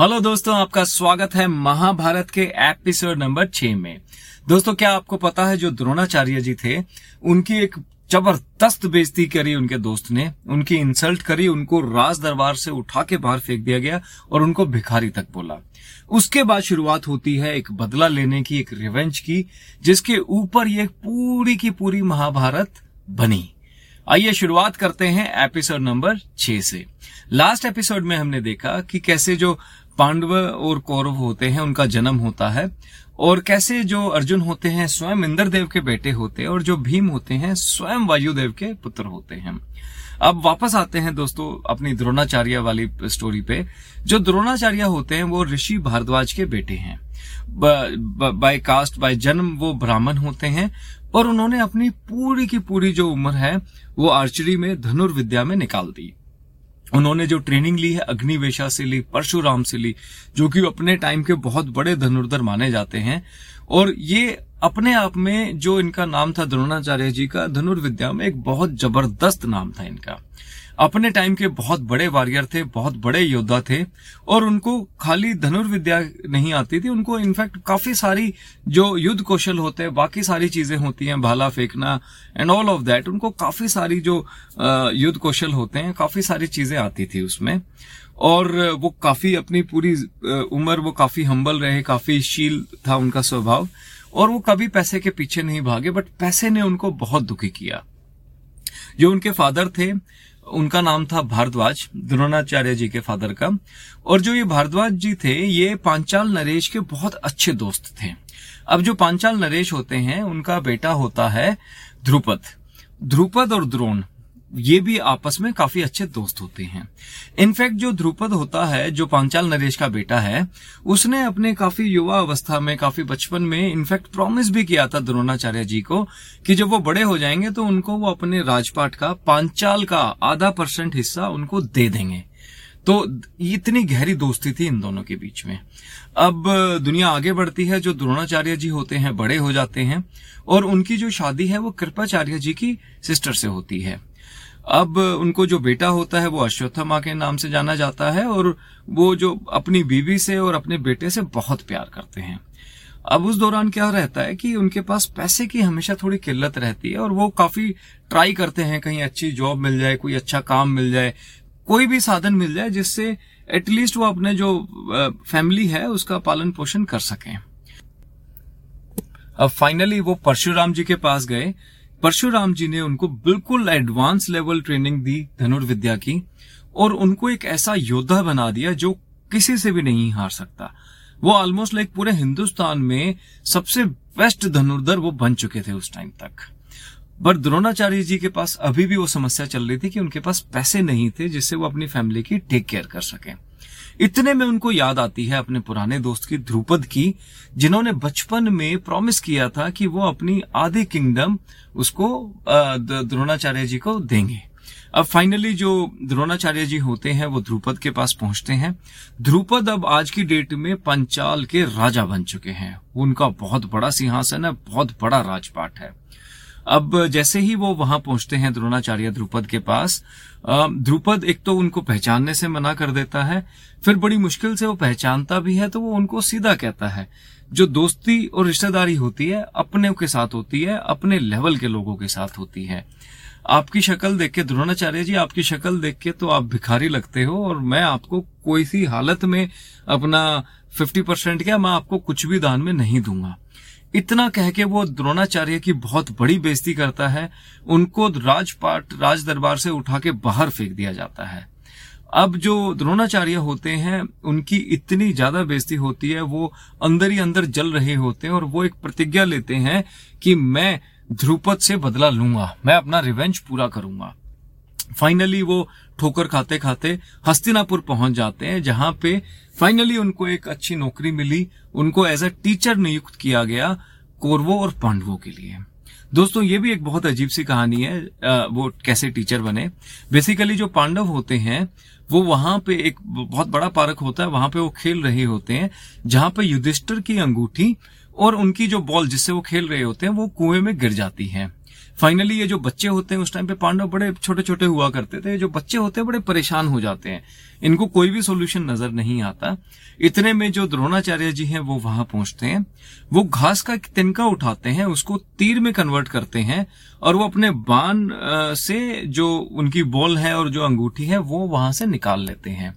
Hello दोस्तों, आपका स्वागत है महाभारत के एपिसोड नंबर छह में। दोस्तों, क्या आपको पता है जो द्रोणाचार्य जी थे, उनकी एक ज़बरदस्त बेइज्जती करी उनके दोस्त ने, उनकी इंसल्ट करी, उनको राज दरबार से उठा के बाहर फेंक दिया गया और उनको भिखारी तक बोला। उसके बाद शुरुआत होती है एक बदला लेने की, एक रिवेंज की, जिसके ऊपर ये पूरी की पूरी महाभारत बनी। आइए शुरुआत करते हैं एपिसोड नंबर छह से। लास्ट एपिसोड में हमने देखा कि कैसे जो पांडव और कौरव होते हैं, उनका जन्म होता है। और कैसे जो अर्जुन होते हैं, स्वयं इंद्रदेव के बेटे होते हैं, और जो भीम होते हैं, स्वयं वायुदेव के पुत्र होते हैं। अब वापस आते हैं दोस्तों अपनी द्रोणाचार्य वाली स्टोरी पे। जो द्रोणाचार्य होते हैं, वो ऋषि भारद्वाज के बेटे हैं। बाय कास्ट बाय जन्म, वो ब्राह्मण होते हैं। और उन्होंने अपनी पूरी की पूरी जो उम्र है, वो आर्चरी में, धनुर्विद्या में निकाल दी। उन्होंने जो ट्रेनिंग ली है अग्निवेशा से ली, परशुराम से ली, जो कि अपने टाइम के बहुत बड़े धनुर्धर माने जाते हैं। और ये अपने आप में जो इनका नाम था द्रोणाचार्य जी का, धनुर्विद्या में एक बहुत ज़बरदस्त नाम था इनका। अपने टाइम के बहुत बड़े वॉरियर थे, बहुत बड़े योद्धा थे, और उनको खाली धनुर्विद्या नहीं आती थी, उनको इनफैक्ट काफ़ी सारी जो युद्ध कौशल होते हैं, बाकी सारी चीज़ें होती हैं, भाला फेंकना एंड ऑल ऑफ़ दैट उनको काफ़ी सारी जो युद्ध कौशल होते हैं, काफ़ी सारी चीज़ें आती थी उसमें। और वो काफ़ी अपनी पूरी उम्र, वो काफ़ी हम्बल रहे, काफ़ी शील था उनका स्वभाव। और वो कभी पैसे के पीछे नहीं भागे बट पैसे ने उनको बहुत दुखी किया। जो उनके फादर थे, उनका नाम था भारद्वाज, द्रोणाचार्य जी के फादर का। और जो ये भारद्वाज जी थे, ये पांचाल नरेश के बहुत अच्छे दोस्त थे। अब जो पांचाल नरेश होते हैं, उनका बेटा होता है ध्रुपद। ध्रुपद और द्रोण। ये भी आपस में काफ़ी अच्छे दोस्त होते हैं। इनफैक्ट जो ध्रुपद होता है, जो पांचाल नरेश का बेटा है, उसने अपने काफ़ी युवा अवस्था में, काफ़ी बचपन में इनफैक्ट प्रॉमिस भी किया था द्रोणाचार्य जी को कि जब वो बड़े हो जाएँगे तो उनको वो अपने राजपाट का, पांचाल का आधा परसेंट हिस्सा उनको दे देंगे। तो इतनी गहरी दोस्ती थी इन दोनों के बीच में। अब दुनिया आगे बढ़ती है, जो द्रोणाचार्य जी होते हैं, बड़े हो जाते हैं, और उनकी जो शादी है वो कृपाचार्य जी की सिस्टर से होती है। अब उनको जो बेटा होता है वो अश्वत्थमा के नाम से जाना जाता है और वो जो अपनी बीवी से और अपने बेटे से बहुत प्यार करते हैं। अब उस दौरान क्या रहता है कि उनके पास पैसे की हमेशा थोड़ी किल्लत रहती है और वो काफ़ी ट्राई करते हैं कहीं अच्छी जॉब मिल जाए, कोई अच्छा काम मिल जाए, कोई भी साधन मिल जाए जिससे एटलीस्ट वो अपने जो फैमिली है उसका पालन पोषण कर सकें। अब फाइनली वो परशुराम जी के पास गए परशुराम जी ने उनको बिल्कुल एडवांस लेवल ट्रेनिंग दी, धनुर्विद्या की, और उनको एक ऐसा योद्धा बना दिया जो किसी से भी नहीं हार सकता। वो ऑलमोस्ट लाइक पूरे हिंदुस्तान में सबसे बेस्ट धनुर्धर वो बन चुके थे उस टाइम तक। बट द्रोणाचार्य जी के पास अभी भी वो समस्या चल रही थी कि उनके पास पैसे नहीं थे जिससे वो अपनी फैमिली की टेक केयर कर सकें। इतने में उनको याद आती है अपने पुराने दोस्त की, ध्रुपद की, जिन्होंने बचपन में प्रॉमिस किया था कि वो अपनी आधे किंगडम उसको द्रोणाचार्य जी को देंगे। अब फाइनली जो द्रोणाचार्य जी होते हैं, वो ध्रुपद के पास पहुँचते हैं। ध्रुपद अब आज की डेट में पंचाल के राजा बन चुके हैं। उनका बहुत बड़ा सिंहासन है, बहुत बड़ा राजपाट है। अब जैसे ही वो वहाँ पहुँचते हैं द्रोणाचार्य द्रुपद के पास द्रुपद एक तो उनको पहचानने से मना कर देता है, फिर बड़ी मुश्किल से वो पहचानता भी है तो वो उनको सीधा कहता है। जो दोस्ती और रिश्तेदारी होती है, अपने के साथ होती है, अपने लेवल के लोगों के साथ होती है। आपकी शक्ल देख के, द्रोणाचार्य जी, आपकी शक्ल देख के तो आप भिखारी लगते हो, और मैं आपको कोई सी हालत में अपना फिफ्टी परसेंट क्या, मैं आपको कुछ भी दान में नहीं दूँगा। इतना कह के वो द्रोणाचार्य की बहुत बड़ी बेइज्जती करता है, उनको राजपाट राज दरबार से उठा के बाहर फेंक दिया जाता है। अब जो द्रोणाचार्य होते हैं, उनकी इतनी ज़्यादा बेइज्जती होती है, वो अंदर ही अंदर जल रहे होते हैं और वो एक प्रतिज्ञा लेते हैं कि मैं ध्रुपद से बदला लूँगा, मैं अपना रिवेंज पूरा करूँगा। फाइनली वो ठोकर खाते खाते हस्तिनापुर पहुँच जाते हैं, जहाँ पे फाइनली उनको एक अच्छी नौकरी मिली, उनको एज अ टीचर नियुक्त किया गया कौरवों और पांडवों के लिए। दोस्तों, ये भी एक बहुत अजीब सी कहानी है। वो कैसे टीचर बने? बेसिकली जो पांडव होते हैं, वो वहाँ पे एक बहुत बड़ा पार्क होता है, वहाँ पे वो खेल रहे होते हैं, जहाँ पे युधिष्ठर की अंगूठी और उनकी जो बॉल जिससे वो खेल रहे होते हैं, वो कुएँ में गिर जाती है। फाइनली ये जो बच्चे होते हैं, उस टाइम पे पांडव बड़े छोटे छोटे हुआ करते थे। जो बच्चे होते हैं, बड़े परेशान हो जाते हैं। इनको कोई भी सोल्यूशन नज़र नहीं आता। इतने में जो द्रोणाचार्य जी हैं, वो वहाँ पहुँचते हैं। वो घास का तिनका उठाते हैं, उसको तीर में कन्वर्ट करते हैं और वो अपने बाण से जो उनकी बॉल है और जो अंगूठी है, वो वहाँ से निकाल लेते हैं।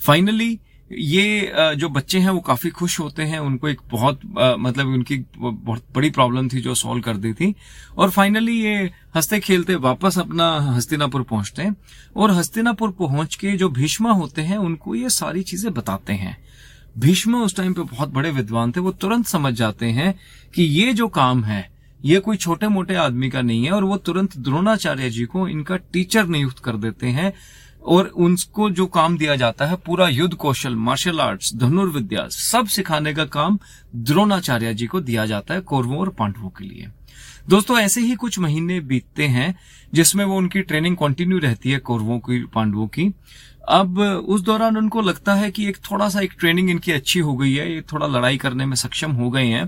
फाइनली ये जो बच्चे हैं वो काफ़ी खुश होते हैं। उनको एक बहुत मतलब उनकी बहुत बड़ी प्रॉब्लम थी जो सॉल्व कर दी थी। और फाइनली ये हँसते खेलते वापस अपना हस्तिनापुर पहुँचते हैं। और हस्तिनापुर पहुँच के जो भीष्मा होते हैं, उनको ये सारी चीज़ें बताते हैं। भीष्मा उस टाइम पे बहुत बड़े विद्वान थे। वो तुरंत समझ जाते हैं कि ये जो काम है, ये कोई छोटे मोटे आदमी का नहीं है। और वो तुरंत द्रोणाचार्य जी को इनका टीचर नियुक्त कर देते हैं। और उनको जो काम दिया जाता है, पूरा युद्ध कौशल मार्शल आर्ट्स धनुर्विद्या, सब सिखाने का काम द्रोणाचार्य जी को दिया जाता है कौरवों और पांडवों के लिए। दोस्तों, ऐसे ही कुछ महीने बीतते हैं, जिसमें वो उनकी ट्रेनिंग कंटिन्यू रहती है कौरवों की, पांडवों की। अब उस दौरान उनको लगता है कि एक थोड़ा सा एक ट्रेनिंग इनकी अच्छी हो गई है ये थोड़ा लड़ाई करने में सक्षम हो गए हैं।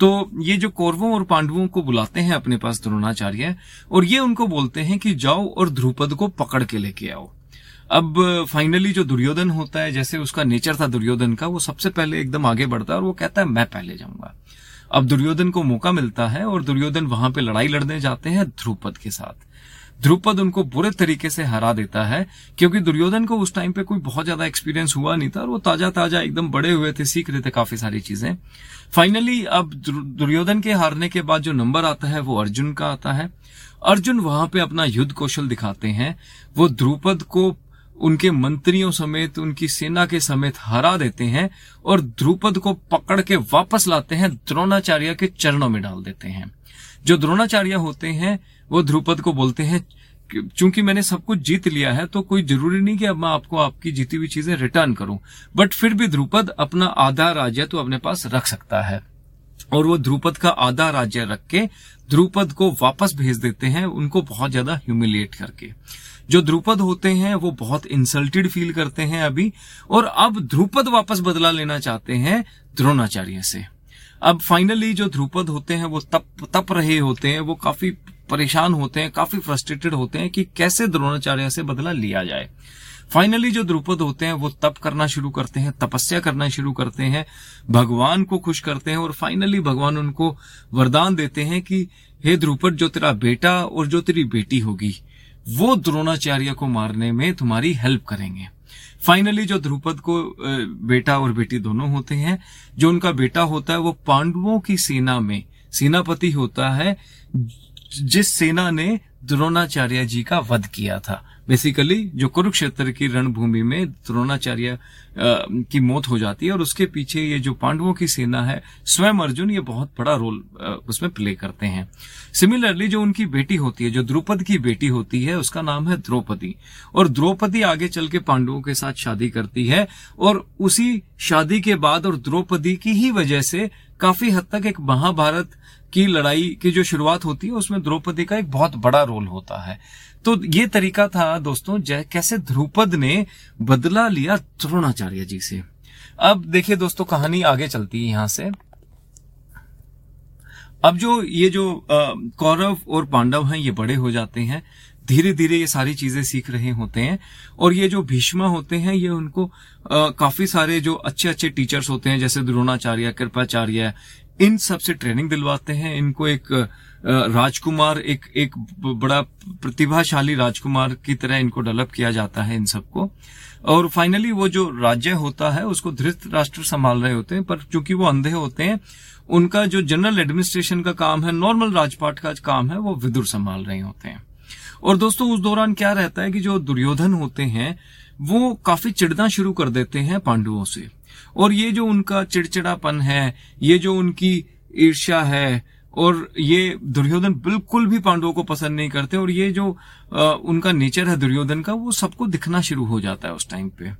तो ये जो कौरवों और पांडवों को बुलाते हैं अपने पास द्रोणाचार्य, और ये उनको बोलते हैं कि जाओ और ध्रुपद को पकड़ के लेके आओ। अब फाइनली जो दुर्योधन होता है, जैसे उसका नेचर था दुर्योधन का, वो सबसे पहले एकदम आगे बढ़ता है और वो कहता है, मैं पहले जाऊँगा। अब दुर्योधन को मौका मिलता है और दुर्योधन वहाँ पे लड़ाई लड़ने जाते हैं ध्रुपद के साथ। ध्रुपद उनको बुरे तरीके से हरा देता है, क्योंकि दुर्योधन को उस टाइम पे कोई बहुत ज़्यादा एक्सपीरियंस हुआ नहीं था और वो ताज़ा ताज़ा एकदम बड़े हुए थे सीख रहे थे काफ़ी सारी चीज़ें। फाइनली अब दुर्योधन के हारने के बाद जो नंबर आता है, वो अर्जुन का आता है। अर्जुन वहाँ पे अपना युद्ध कौशल दिखाते हैं। वो ध्रुपद को उनके मंत्रियों समेत, उनकी सेना के समेत हरा देते हैं और ध्रुपद को पकड़ के वापस लाते हैं, द्रोणाचार्य के चरणों में डाल देते हैं। जो द्रोणाचार्य होते हैं, वो ध्रुपद को बोलते हैं चूँकि मैंने सब कुछ जीत लिया है तो कोई ज़रूरी नहीं कि अब मैं आपको आपकी जीती हुई चीज़ें रिटर्न करूँ। बट फिर भी ध्रुपद अपना आधा राज्य तो अपने पास रख सकता है। और वो ध्रुपद का आधा राज्य रख के ध्रुपद को वापस भेज देते हैं, उनको बहुत ज़्यादा ह्यूमिलिएट करके। जो ध्रुपद होते हैं, वो बहुत इंसल्टेड फील करते हैं अभी, और अब ध्रुपद वापस बदला लेना चाहते हैं द्रोणाचार्य से। अब फाइनली जो ध्रुपद होते हैं, वो तप तप रहे होते हैं, वो काफ़ी परेशान होते हैं, काफ़ी फ्रस्ट्रेटेड होते हैं कि कैसे द्रोणाचार्य से बदला लिया जाए। फाइनली जो द्रुपद होते हैं, वो तप करना शुरू करते हैं, तपस्या करना शुरू करते हैं, भगवान को खुश करते हैं और फाइनली भगवान उनको वरदान देते हैं कि, हे द्रुपद, जो तेरा बेटा और जो तेरी बेटी होगी, वो द्रोणाचार्य को मारने में तुम्हारी हेल्प करेंगे. फाइनली जो ध्रुपद को बेटा और बेटी दोनों होते हैं, जो उनका बेटा होता है, वो पांडवों की सेना में, सेनापति होता है, जिस सेना ने द्रोणाचार्य जी का वध किया था। बेसिकली जो कुरुक्षेत्र की रणभूमि में द्रोणाचार्य की मौत हो जाती है और उसके पीछे ये जो पांडवों की सेना है, स्वयं अर्जुन ये बहुत बड़ा रोल उसमें प्ले करते हैं। सिमिलरली जो उनकी बेटी होती है, जो द्रुपद की बेटी होती है, उसका नाम है द्रौपदी। और द्रौपदी आगे चल के पांडवों के साथ शादी करती है और उसी शादी के बाद और द्रौपदी की ही वजह से काफ़ी हद तक एक महाभारत की लड़ाई की जो शुरुआत होती है, उसमें द्रौपदी का एक बहुत बड़ा रोल होता है। तो ये तरीका था दोस्तों, जय कैसे ध्रुपद ने बदला लिया द्रोणाचार्य जी से। अब देखिए दोस्तों, कहानी आगे चलती है यहाँ से। अब जो ये जो कौरव और पांडव हैं, ये बड़े हो जाते हैं। धीरे धीरे ये सारी चीज़ें सीख रहे होते हैं और ये जो भीष्मा होते हैं ये उनको आ, काफ़ी सारे जो अच्छे अच्छे टीचर्स होते हैं जैसे द्रोणाचार्य कृपाचार्य इन सबसे ट्रेनिंग दिलवाते हैं। इनको एक राजकुमार एक एक बड़ा प्रतिभाशाली राजकुमार की तरह इनको डेवलप किया जाता है इन सबको। और फाइनली वो जो राज्य होता है उसको धृत राष्ट्र संभाल रहे होते हैं पर चूँकि वो अंधे होते हैं उनका जो जनरल एडमिनिस्ट्रेशन का काम है नॉर्मल राजपाट का काम है वो विदुर संभाल रहे होते हैं। और दोस्तों उस दौरान क्या रहता है कि जो दुर्योधन होते हैं वो काफ़ी चिड़ना शुरू कर देते हैं पांडवों से। और ये जो उनका चिड़चिड़ापन है ये जो उनकी ईर्ष्या है और ये दुर्योधन बिल्कुल भी पांडवों को पसंद नहीं करते और ये जो आ, उनका नेचर है दुर्योधन का वो सबको दिखना शुरू हो जाता है उस टाइम पे।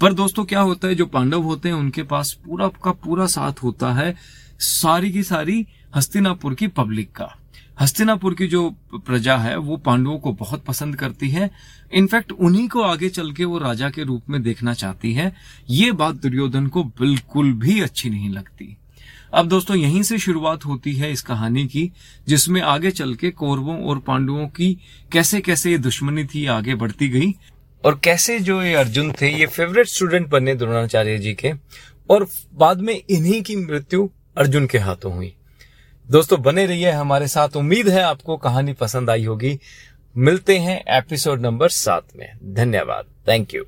पर दोस्तों क्या होता है जो पांडव होते हैं उनके पास पूरा का पूरा साथ होता है सारी की सारी हस्तिनापुर की पब्लिक का। हस्तिनापुर की जो प्रजा है, वो पांडवों को बहुत पसंद करती है। इनफैक्ट उन्हीं को आगे चल के वो राजा के रूप में देखना चाहती है। ये बात दुर्योधन को बिल्कुल भी अच्छी नहीं लगती। अब दोस्तों, यहीं से शुरुआत होती है इस कहानी की, जिसमें आगे चल के कौरवों और पांडवों की कैसे कैसे ये दुश्मनी थी, आगे बढ़ती गई। और कैसे जो ये अर्जुन थे, ये फेवरेट स्टूडेंट बने द्रोणाचार्य जी के, और बाद में इन्हीं की मृत्यु अर्जुन के हाथों हुई। दोस्तों, बने रहिए हमारे साथ। उम्मीद है आपको कहानी पसंद आई होगी। मिलते हैं एपिसोड नंबर सात में। धन्यवाद। Thank you